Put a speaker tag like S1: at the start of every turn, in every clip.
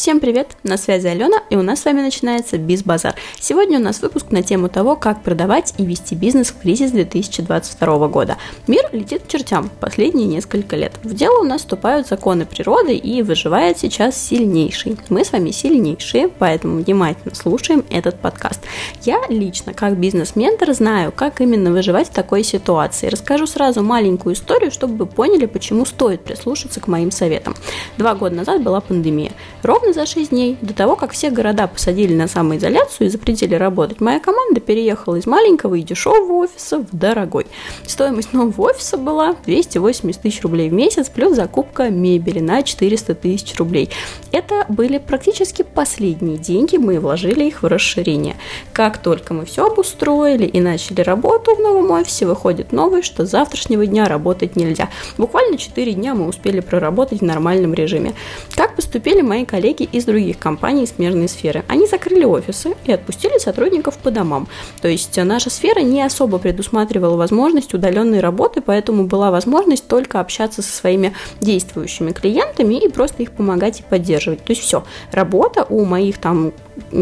S1: Всем привет, на связи Алена, и у нас с вами начинается Базар. Сегодня у нас выпуск на тему того, как продавать и вести бизнес в кризис 2022 года. Мир летит к чертям последние несколько лет. В дело у нас вступают законы природы, и выживает сейчас сильнейший. Мы с вами сильнейшие, поэтому внимательно слушаем этот подкаст. Я лично, как бизнес-ментор, знаю, как именно выживать в такой ситуации. Расскажу сразу маленькую историю, чтобы вы поняли, почему стоит прислушаться к моим советам. Два года назад была пандемия. Ровно Ровно за 6 дней, до того, как все города посадили на самоизоляцию и запретили работать, моя команда переехала из маленького и дешевого офиса в дорогой. Стоимость нового офиса была 280 тысяч рублей в месяц, плюс закупка мебели на 400 тысяч рублей. Это были практически последние деньги, мы вложили их в расширение. Как только мы все обустроили и начали работу в новом офисе, выходит новый, что с завтрашнего дня работать нельзя. Буквально 4 дня мы успели проработать в нормальном режиме. Как поступили мои коллеги коллеги из других компаний смежной сферы. Они закрыли офисы и отпустили сотрудников по домам. То есть наша сфера не особо предусматривала возможность удаленной работы, поэтому была возможность только общаться со своими действующими клиентами и просто их помогать и поддерживать. То есть все, работа у моих там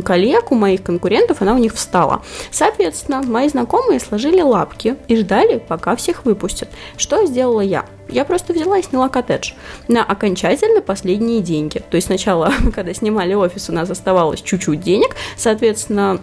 S1: коллег, у моих конкурентов, она у них встала. Соответственно, мои знакомые сложили лапки и ждали, пока всех выпустят. Что сделала я? Я просто взяла и сняла коттедж на окончательно последние деньги. То есть сначала, когда снимали офис, у нас оставалось чуть-чуть денег, соответственно,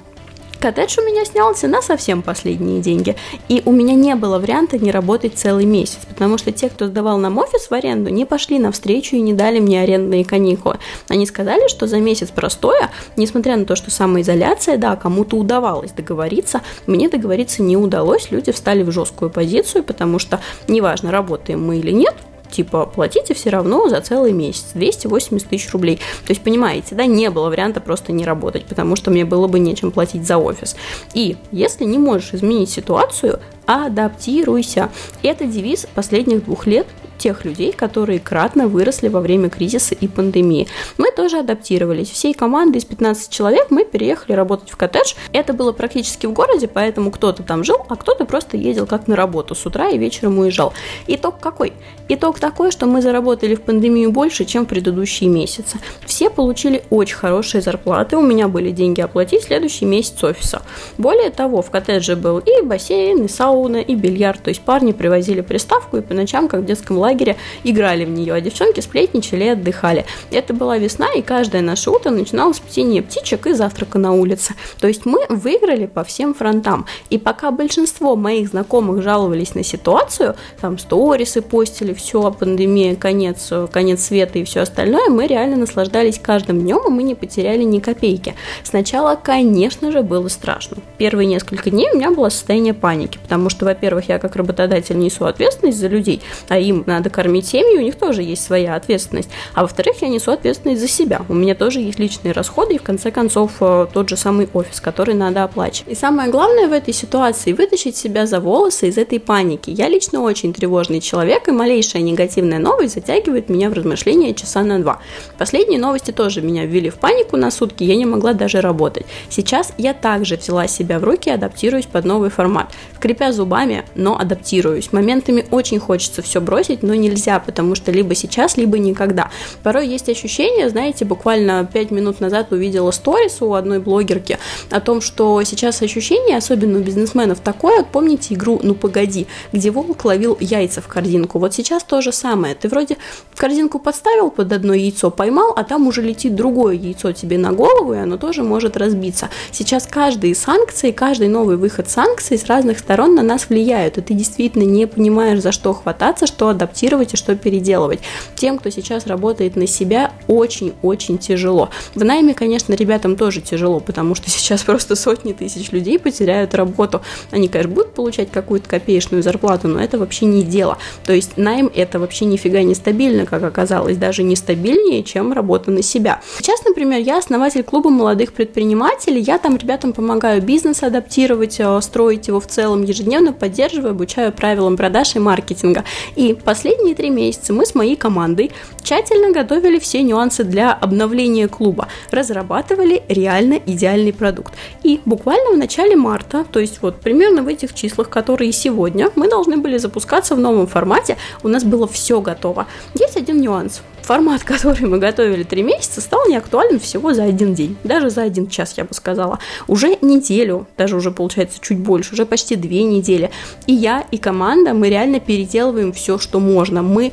S1: Коттедж у меня снялся на совсем последние деньги, и у меня не было варианта не работать целый месяц, потому что те, кто сдавал нам офис в аренду, не пошли навстречу и не дали мне арендные каникулы. Они сказали, что за месяц простоя, несмотря на то, что самоизоляция, да, кому-то удавалось договориться, мне договориться не удалось, люди встали в жесткую позицию, потому что неважно, работаем мы или нет, типа, платите все равно за целый месяц 280 тысяч рублей. То есть, понимаете, да, не было варианта просто не работать, потому что мне было бы нечем платить за офис. И если не можешь изменить ситуацию, адаптируйся. Это девиз последних двух лет тех людей, которые кратно выросли во время кризиса и пандемии. Мы тоже адаптировались. Всей командой из 15 человек мы переехали работать в коттедж. Это было практически в городе, поэтому кто-то там жил, а кто-то просто ездил как на работу с утра и вечером уезжал. Итог какой? Итог такой, что мы заработали в пандемию больше, чем в предыдущие месяцы. Все получили очень хорошие зарплаты, у меня были деньги оплатить следующий месяц офиса. Более того, в коттедже был и бассейн, и сауна, и бильярд, то есть парни привозили приставку и по ночам, как в детском лагере, играли в нее, а девчонки сплетничали и отдыхали. Это была весна, и каждое наше утро начиналось с птения птичек и завтрака на улице. То есть мы выиграли по всем фронтам. И пока большинство моих знакомых жаловались на ситуацию, там сторисы постили, все, пандемия, конец, конец света и все остальное, мы реально наслаждались каждым днем, и мы не потеряли ни копейки. Сначала, конечно же, было страшно. Первые несколько дней у меня было состояние паники, потому что, во-первых, я как работодатель несу ответственность за людей, а им надо кормить семьи, у них тоже есть своя ответственность. А во-вторых, я несу ответственность за себя. У меня тоже есть личные расходы, и в конце концов э, тот же самый офис, который надо оплачивать. И самое главное в этой ситуации вытащить себя за волосы из этой паники. Я лично очень тревожный человек, и малейшая негативная новость затягивает меня в размышления часа на два. Последние новости тоже меня ввели в панику на сутки, я не могла даже работать. Сейчас я также взяла себя в руки и адаптируюсь под новый формат. Скрипя зубами, но адаптируюсь. Моментами очень хочется все бросить, но нельзя, потому что либо сейчас, либо никогда. Порой есть ощущение, знаете, буквально 5 минут назад увидела сторис у одной блогерки о том, что сейчас ощущение, особенно у бизнесменов, такое, помните игру «Ну погоди», где волк ловил яйца в корзинку. Вот сейчас то же самое. Ты вроде в корзинку подставил под одно яйцо, поймал, а там уже летит другое яйцо тебе на голову, и оно тоже может разбиться. Сейчас каждые санкции, каждый новый выход санкций с разных сторон на нас влияют, и ты действительно не понимаешь, за что хвататься, что адаптировать и что переделывать. Тем, кто сейчас работает на себя, очень-очень тяжело. В найме, конечно, ребятам тоже тяжело, потому что сейчас просто сотни тысяч людей потеряют работу. Они, конечно, будут получать какую-то копеечную зарплату, но это вообще не дело. То есть найм это вообще нифига не стабильно, как оказалось, даже не стабильнее, чем работа на себя. Сейчас, например, я основатель клуба молодых предпринимателей, я там ребятам помогаю бизнес адаптировать, э, строить его в целом, ежедневно поддерживаю, обучаю правилам продаж и маркетинга. И последние три месяца мы с моей командой тщательно готовили все нюансы для обновления клуба, разрабатывали реально идеальный продукт. И буквально в начале марта, то есть вот примерно в этих числах, которые сегодня, мы должны были запускаться в новом формате. У нас было все готово. Есть один нюанс. Формат, который мы готовили три месяца, стал неактуален всего за один день, даже за один час, я бы сказала. Уже неделю, даже уже получается чуть больше, уже почти две недели. И я, и команда, мы реально переделываем все, что можно. Мы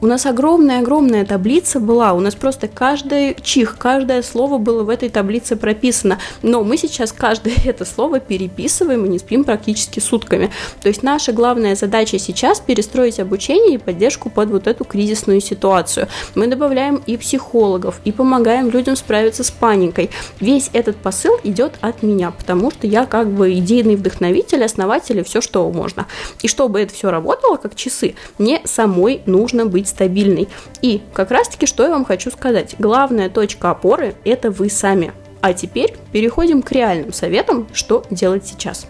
S1: у нас огромная-огромная таблица была, у нас просто каждый чих, каждое слово было в этой таблице прописано, но мы сейчас каждое это слово переписываем и не спим практически сутками. То есть наша главная задача сейчас перестроить обучение и поддержку под вот эту кризисную ситуацию. Мы добавляем и психологов, и помогаем людям справиться с паникой. Весь этот посыл идет от меня, потому что я как бы идейный вдохновитель, основатель и все, что можно. И чтобы это все работало как часы, мне самой нужно быть стабильной. И как раз-таки, что я вам хочу сказать. Главная точка опоры – это вы сами. А теперь переходим к реальным советам, что делать сейчас.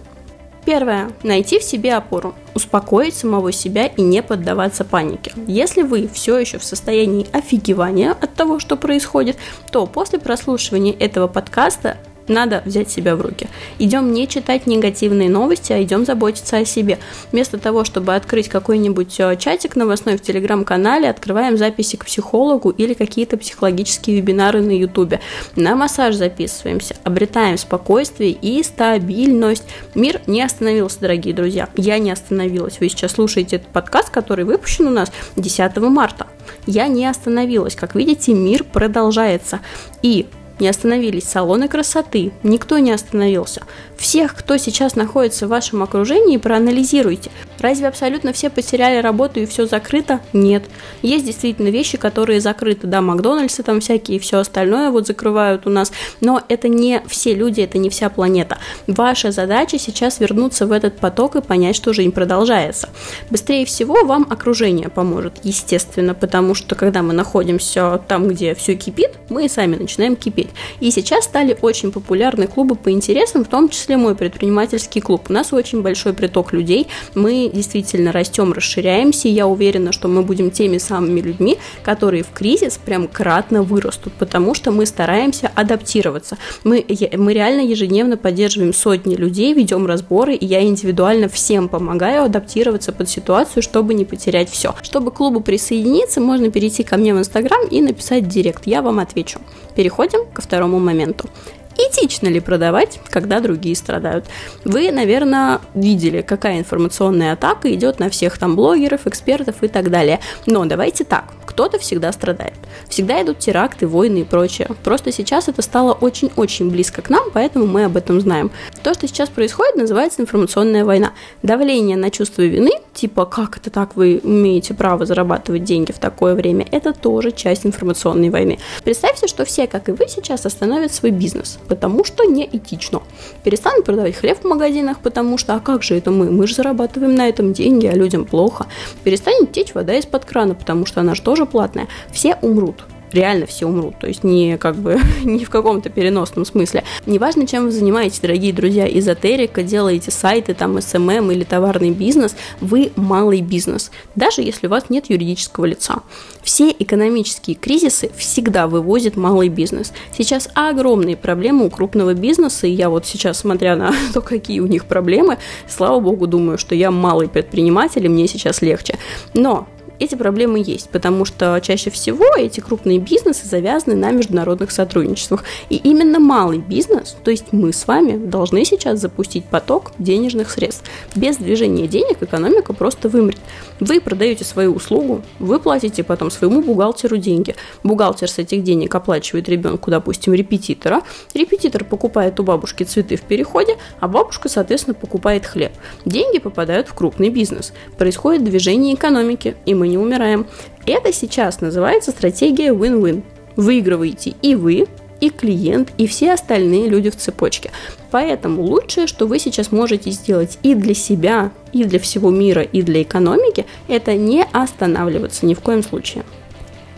S1: Первое. Найти в себе опору. Успокоить самого себя и не поддаваться панике. Если вы все еще в состоянии офигевания от того, что происходит, то после прослушивания этого подкаста надо взять себя в руки. Идем не читать негативные новости, а идем заботиться о себе. Вместо того, чтобы открыть какой-нибудь э, чатик новостной в телеграм-канале, открываем записи к психологу или какие-то психологические вебинары на ютубе. На массаж записываемся, обретаем спокойствие и стабильность. Мир не остановился, дорогие друзья. Я не остановилась. Вы сейчас слушаете этот подкаст, который выпущен у нас 10 марта. Я не остановилась. Как видите, мир продолжается. И не остановились салоны красоты, никто не остановился. Всех, кто сейчас находится в вашем окружении, проанализируйте. Разве абсолютно все потеряли работу и все закрыто? Нет. Есть действительно вещи, которые закрыты. Да, Макдональдсы там всякие и все остальное вот закрывают у нас. Но это не все люди, это не вся планета. Ваша задача сейчас вернуться в этот поток и понять, что жизнь продолжается. Быстрее всего вам окружение поможет, естественно, потому что когда мы находимся там, где все кипит, мы сами начинаем кипеть. И сейчас стали очень популярны клубы по интересам, в том числе мой предпринимательский клуб. У нас очень большой приток людей, мы действительно растем, расширяемся, и я уверена, что мы будем теми самыми людьми, которые в кризис прям кратно вырастут, потому что мы стараемся адаптироваться. Мы, мы реально ежедневно поддерживаем сотни людей, ведем разборы, и я индивидуально всем помогаю адаптироваться под ситуацию, чтобы не потерять все. Чтобы к клубу присоединиться, можно перейти ко мне в Инстаграм и написать директ, я вам отвечу. Переходим ко второму моменту. Этично ли продавать, когда другие страдают? Вы, наверное, видели, какая информационная атака идет на всех там блогеров, экспертов и так далее. Но давайте так, кто-то всегда страдает. Всегда идут теракты, войны и прочее. Просто сейчас это стало очень-очень близко к нам, поэтому мы об этом знаем. То, что сейчас происходит, называется информационная война. Давление на чувство вины, типа как это так вы имеете право зарабатывать деньги в такое время, это тоже часть информационной войны. Представьте, что все, как и вы, сейчас остановят свой бизнес, потому что неэтично. Перестанут продавать хлеб в магазинах, потому что, а как же это мы? Мы же зарабатываем на этом деньги, а людям плохо. Перестанет течь вода из-под крана, потому что она же тоже платная, все умрут реально все умрут, то есть не как бы не в каком-то переносном смысле. Неважно, чем вы занимаетесь, дорогие друзья, эзотерика, делаете сайты, там, SMM или товарный бизнес, вы малый бизнес, даже если у вас нет юридического лица. Все экономические кризисы всегда вывозят малый бизнес. Сейчас огромные проблемы у крупного бизнеса, и я вот сейчас, смотря на то, какие у них проблемы, слава богу, думаю, что я малый предприниматель, и мне сейчас легче. Но эти проблемы есть, потому что чаще всего эти крупные бизнесы завязаны на международных сотрудничествах. И именно малый бизнес, то есть мы с вами, должны сейчас запустить поток денежных средств. Без движения денег экономика просто вымрет. Вы продаете свою услугу, вы платите потом своему бухгалтеру деньги. Бухгалтер с этих денег оплачивает ребенку, допустим, репетитора. Репетитор покупает у бабушки цветы в переходе, а бабушка, соответственно, покупает хлеб. Деньги попадают в крупный бизнес. Происходит движение экономики, и мы мы не умираем. Это сейчас называется стратегия win-win. Выигрываете и вы, и клиент, и все остальные люди в цепочке. Поэтому лучшее, что вы сейчас можете сделать и для себя, и для всего мира, и для экономики, это не останавливаться ни в коем случае.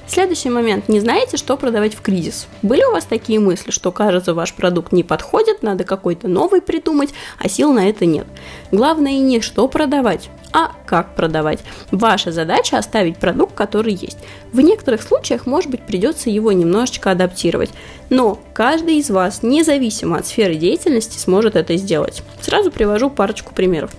S1: Следующий момент. Не знаете, что продавать в кризис? Были у вас такие мысли, что кажется, ваш продукт не подходит, надо какой-то новый придумать, а сил на это нет? Главное не что продавать, а как продавать. Ваша задача оставить продукт, который есть. В некоторых случаях, может быть, придется его немножечко адаптировать. Но каждый из вас, независимо от сферы деятельности, сможет это сделать. Сразу привожу парочку примеров.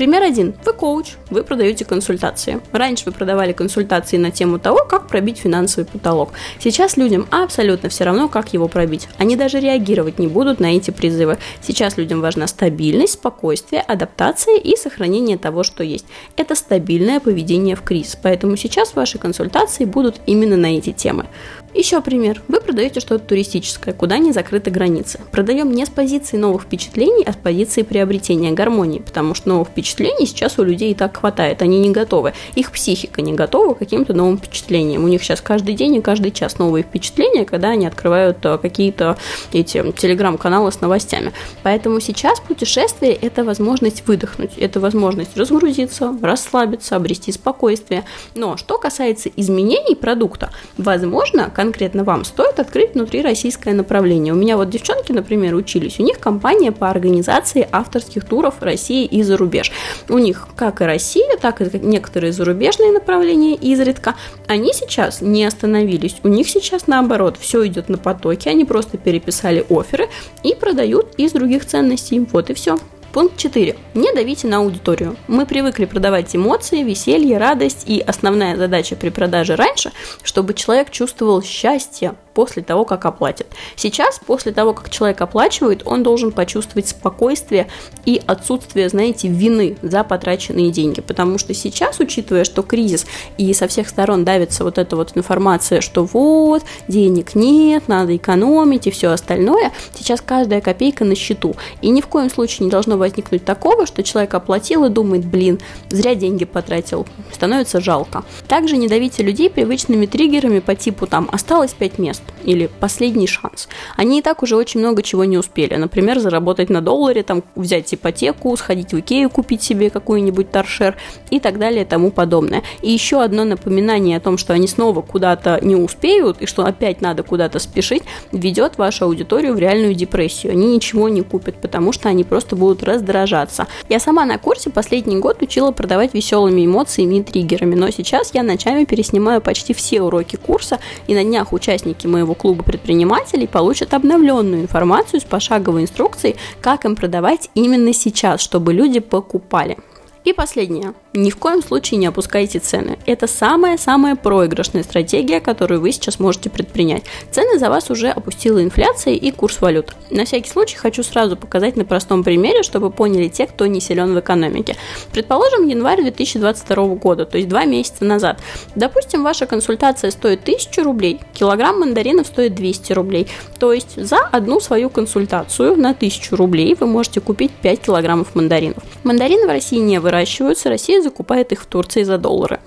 S1: Пример один. Вы коуч, вы продаете консультации. Раньше вы продавали консультации на тему того, как пробить финансовый потолок. Сейчас людям абсолютно все равно, как его пробить. Они даже реагировать не будут на эти призывы. Сейчас людям важна стабильность, спокойствие, адаптация и сохранение того, что есть. Это стабильное поведение в кризис. Поэтому сейчас ваши консультации будут именно на эти темы. Еще пример. Вы продаете что-то туристическое, куда не закрыты границы. Продаем не с позиции новых впечатлений, а с позиции приобретения гармонии, потому что новых впечатлений сейчас у людей и так хватает, они не готовы. Их психика не готова к каким-то новым впечатлениям. У них сейчас каждый день и каждый час новые впечатления, когда они открывают э, какие-то эти телеграм-каналы с новостями. Поэтому сейчас путешествие – это возможность выдохнуть, это возможность разгрузиться, расслабиться, обрести спокойствие. Но что касается изменений продукта, возможно, конкретно вам стоит открыть внутри российское направление. У меня вот девчонки, например, учились, у них компания по организации авторских туров России и за рубеж. У них как и Россия, так и некоторые зарубежные направления изредка, они сейчас не остановились. У них сейчас наоборот, все идет на потоке, они просто переписали оферы и продают из других ценностей. Вот и все. Пункт 4. Не давите на аудиторию. Мы привыкли продавать эмоции, веселье, радость, и основная задача при продаже раньше, чтобы человек чувствовал счастье, после того, как оплатит. Сейчас, после того, как человек оплачивает, он должен почувствовать спокойствие и отсутствие, знаете, вины за потраченные деньги. Потому что сейчас, учитывая, что кризис и со всех сторон давится вот эта вот информация, что вот, денег нет, надо экономить и все остальное, сейчас каждая копейка на счету. И ни в коем случае не должно возникнуть такого, что человек оплатил и думает, блин, зря деньги потратил, становится жалко. Также не давите людей привычными триггерами по типу там осталось 5 мест, или последний шанс. Они и так уже очень много чего не успели. Например, заработать на долларе, там, взять ипотеку, сходить в Икею, купить себе какой-нибудь торшер и так далее и тому подобное. И еще одно напоминание о том, что они снова куда-то не успеют и что опять надо куда-то спешить, ведет вашу аудиторию в реальную депрессию. Они ничего не купят, потому что они просто будут раздражаться. Я сама на курсе последний год учила продавать веселыми эмоциями и триггерами, но сейчас я ночами переснимаю почти все уроки курса, и на днях участники моего клуба предпринимателей получат обновленную информацию с пошаговой инструкцией, как им продавать именно сейчас, чтобы люди покупали. И последнее. Ни в коем случае не опускайте цены. Это самая-самая проигрышная стратегия, которую вы сейчас можете предпринять. Цены за вас уже опустила инфляция и курс валют. На всякий случай хочу сразу показать на простом примере, чтобы поняли те, кто не силен в экономике. Предположим, январь 2022 года, то есть два месяца назад. Допустим, ваша консультация стоит 1000 рублей, килограмм мандаринов стоит 200 рублей. То есть за одну свою консультацию на 1000 рублей вы можете купить 5 килограммов мандаринов. Мандарины в России не выращиваются, Россия закупает их в Турции за доллары.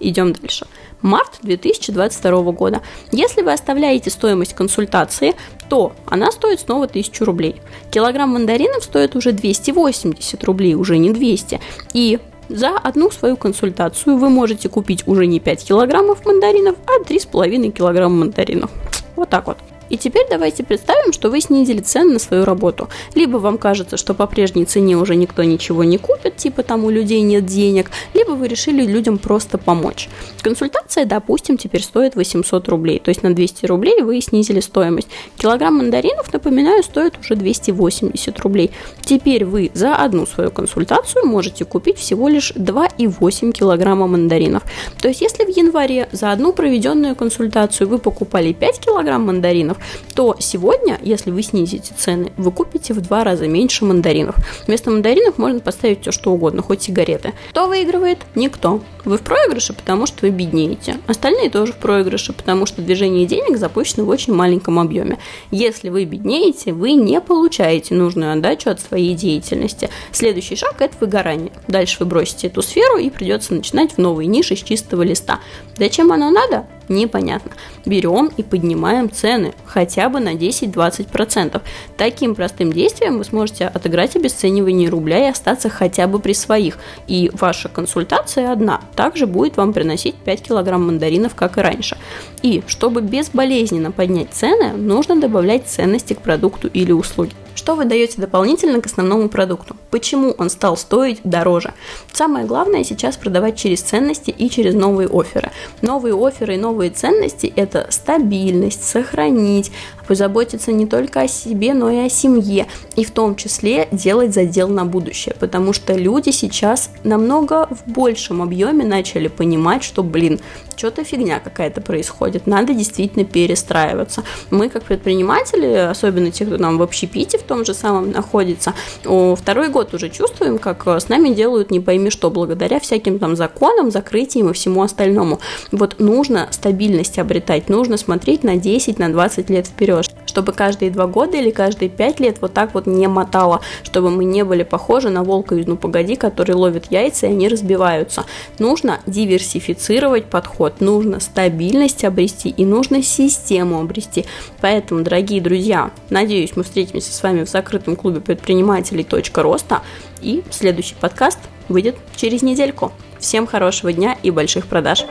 S1: Идем дальше. Март 2022 года. Если вы оставляете стоимость консультации, то она стоит снова 1000 рублей. Килограмм мандаринов стоит уже 280 рублей, уже не 200. И за одну свою консультацию вы можете купить уже не 5 килограммов мандаринов, а 3,5 килограмма мандаринов. Вот так вот. И теперь давайте представим, что вы снизили цены на свою работу. Либо вам кажется, что по прежней цене уже никто ничего не купит, типа там у людей нет денег, либо вы решили людям просто помочь. Консультация, допустим, теперь стоит 800 рублей, то есть на 200 рублей вы снизили стоимость. Килограмм мандаринов, напоминаю, стоит уже 280 рублей. Теперь вы за одну свою консультацию можете купить всего лишь 2,8 килограмма мандаринов. То есть если в январе за одну проведенную консультацию вы покупали 5 килограмм мандаринов, мандаринов, то сегодня, если вы снизите цены, вы купите в два раза меньше мандаринов. Вместо мандаринов можно поставить все что угодно, хоть сигареты. Кто выигрывает? Никто. Вы в проигрыше, потому что вы беднеете. Остальные тоже в проигрыше, потому что движение денег запущено в очень маленьком объеме. Если вы беднеете, вы не получаете нужную отдачу от своей деятельности. Следующий шаг – это выгорание. Дальше вы бросите эту сферу и придется начинать в новой нише с чистого листа. Зачем оно надо? Непонятно. Берем и поднимаем цены хотя бы на 10-20%. Таким простым действием вы сможете отыграть обесценивание рубля и остаться хотя бы при своих. И ваша консультация одна также будет вам приносить 5 килограмм мандаринов, как и раньше. И чтобы безболезненно поднять цены, нужно добавлять ценности к продукту или услуге. Что вы даете дополнительно к основному продукту? Почему он стал стоить дороже? Самое главное сейчас продавать через ценности и через новые оферы. Новые оферы и новые ценности – это стабильность, сохранить, позаботиться не только о себе, но и о семье, и в том числе делать задел на будущее, потому что люди сейчас намного в большем объеме начали понимать, что, блин, что-то фигня какая-то происходит, надо действительно перестраиваться. Мы, как предприниматели, особенно те, кто там в общепите в том же самом находится, второй год уже чувствуем, как с нами делают не пойми что, благодаря всяким там законам, закрытиям и всему остальному. Вот нужно стабильность обретать, нужно смотреть на 10, на 20 лет вперед, чтобы каждые два года или каждые пять лет вот так вот не мотало, чтобы мы не были похожи на волка из «Ну погоди», который ловит яйца и они разбиваются. Нужно диверсифицировать подход, нужно стабильность обрести и нужно систему обрести. Поэтому, дорогие друзья, надеюсь, мы встретимся с вами в закрытом клубе предпринимателей «Точка роста» и следующий подкаст выйдет через недельку. Всем хорошего дня и больших продаж!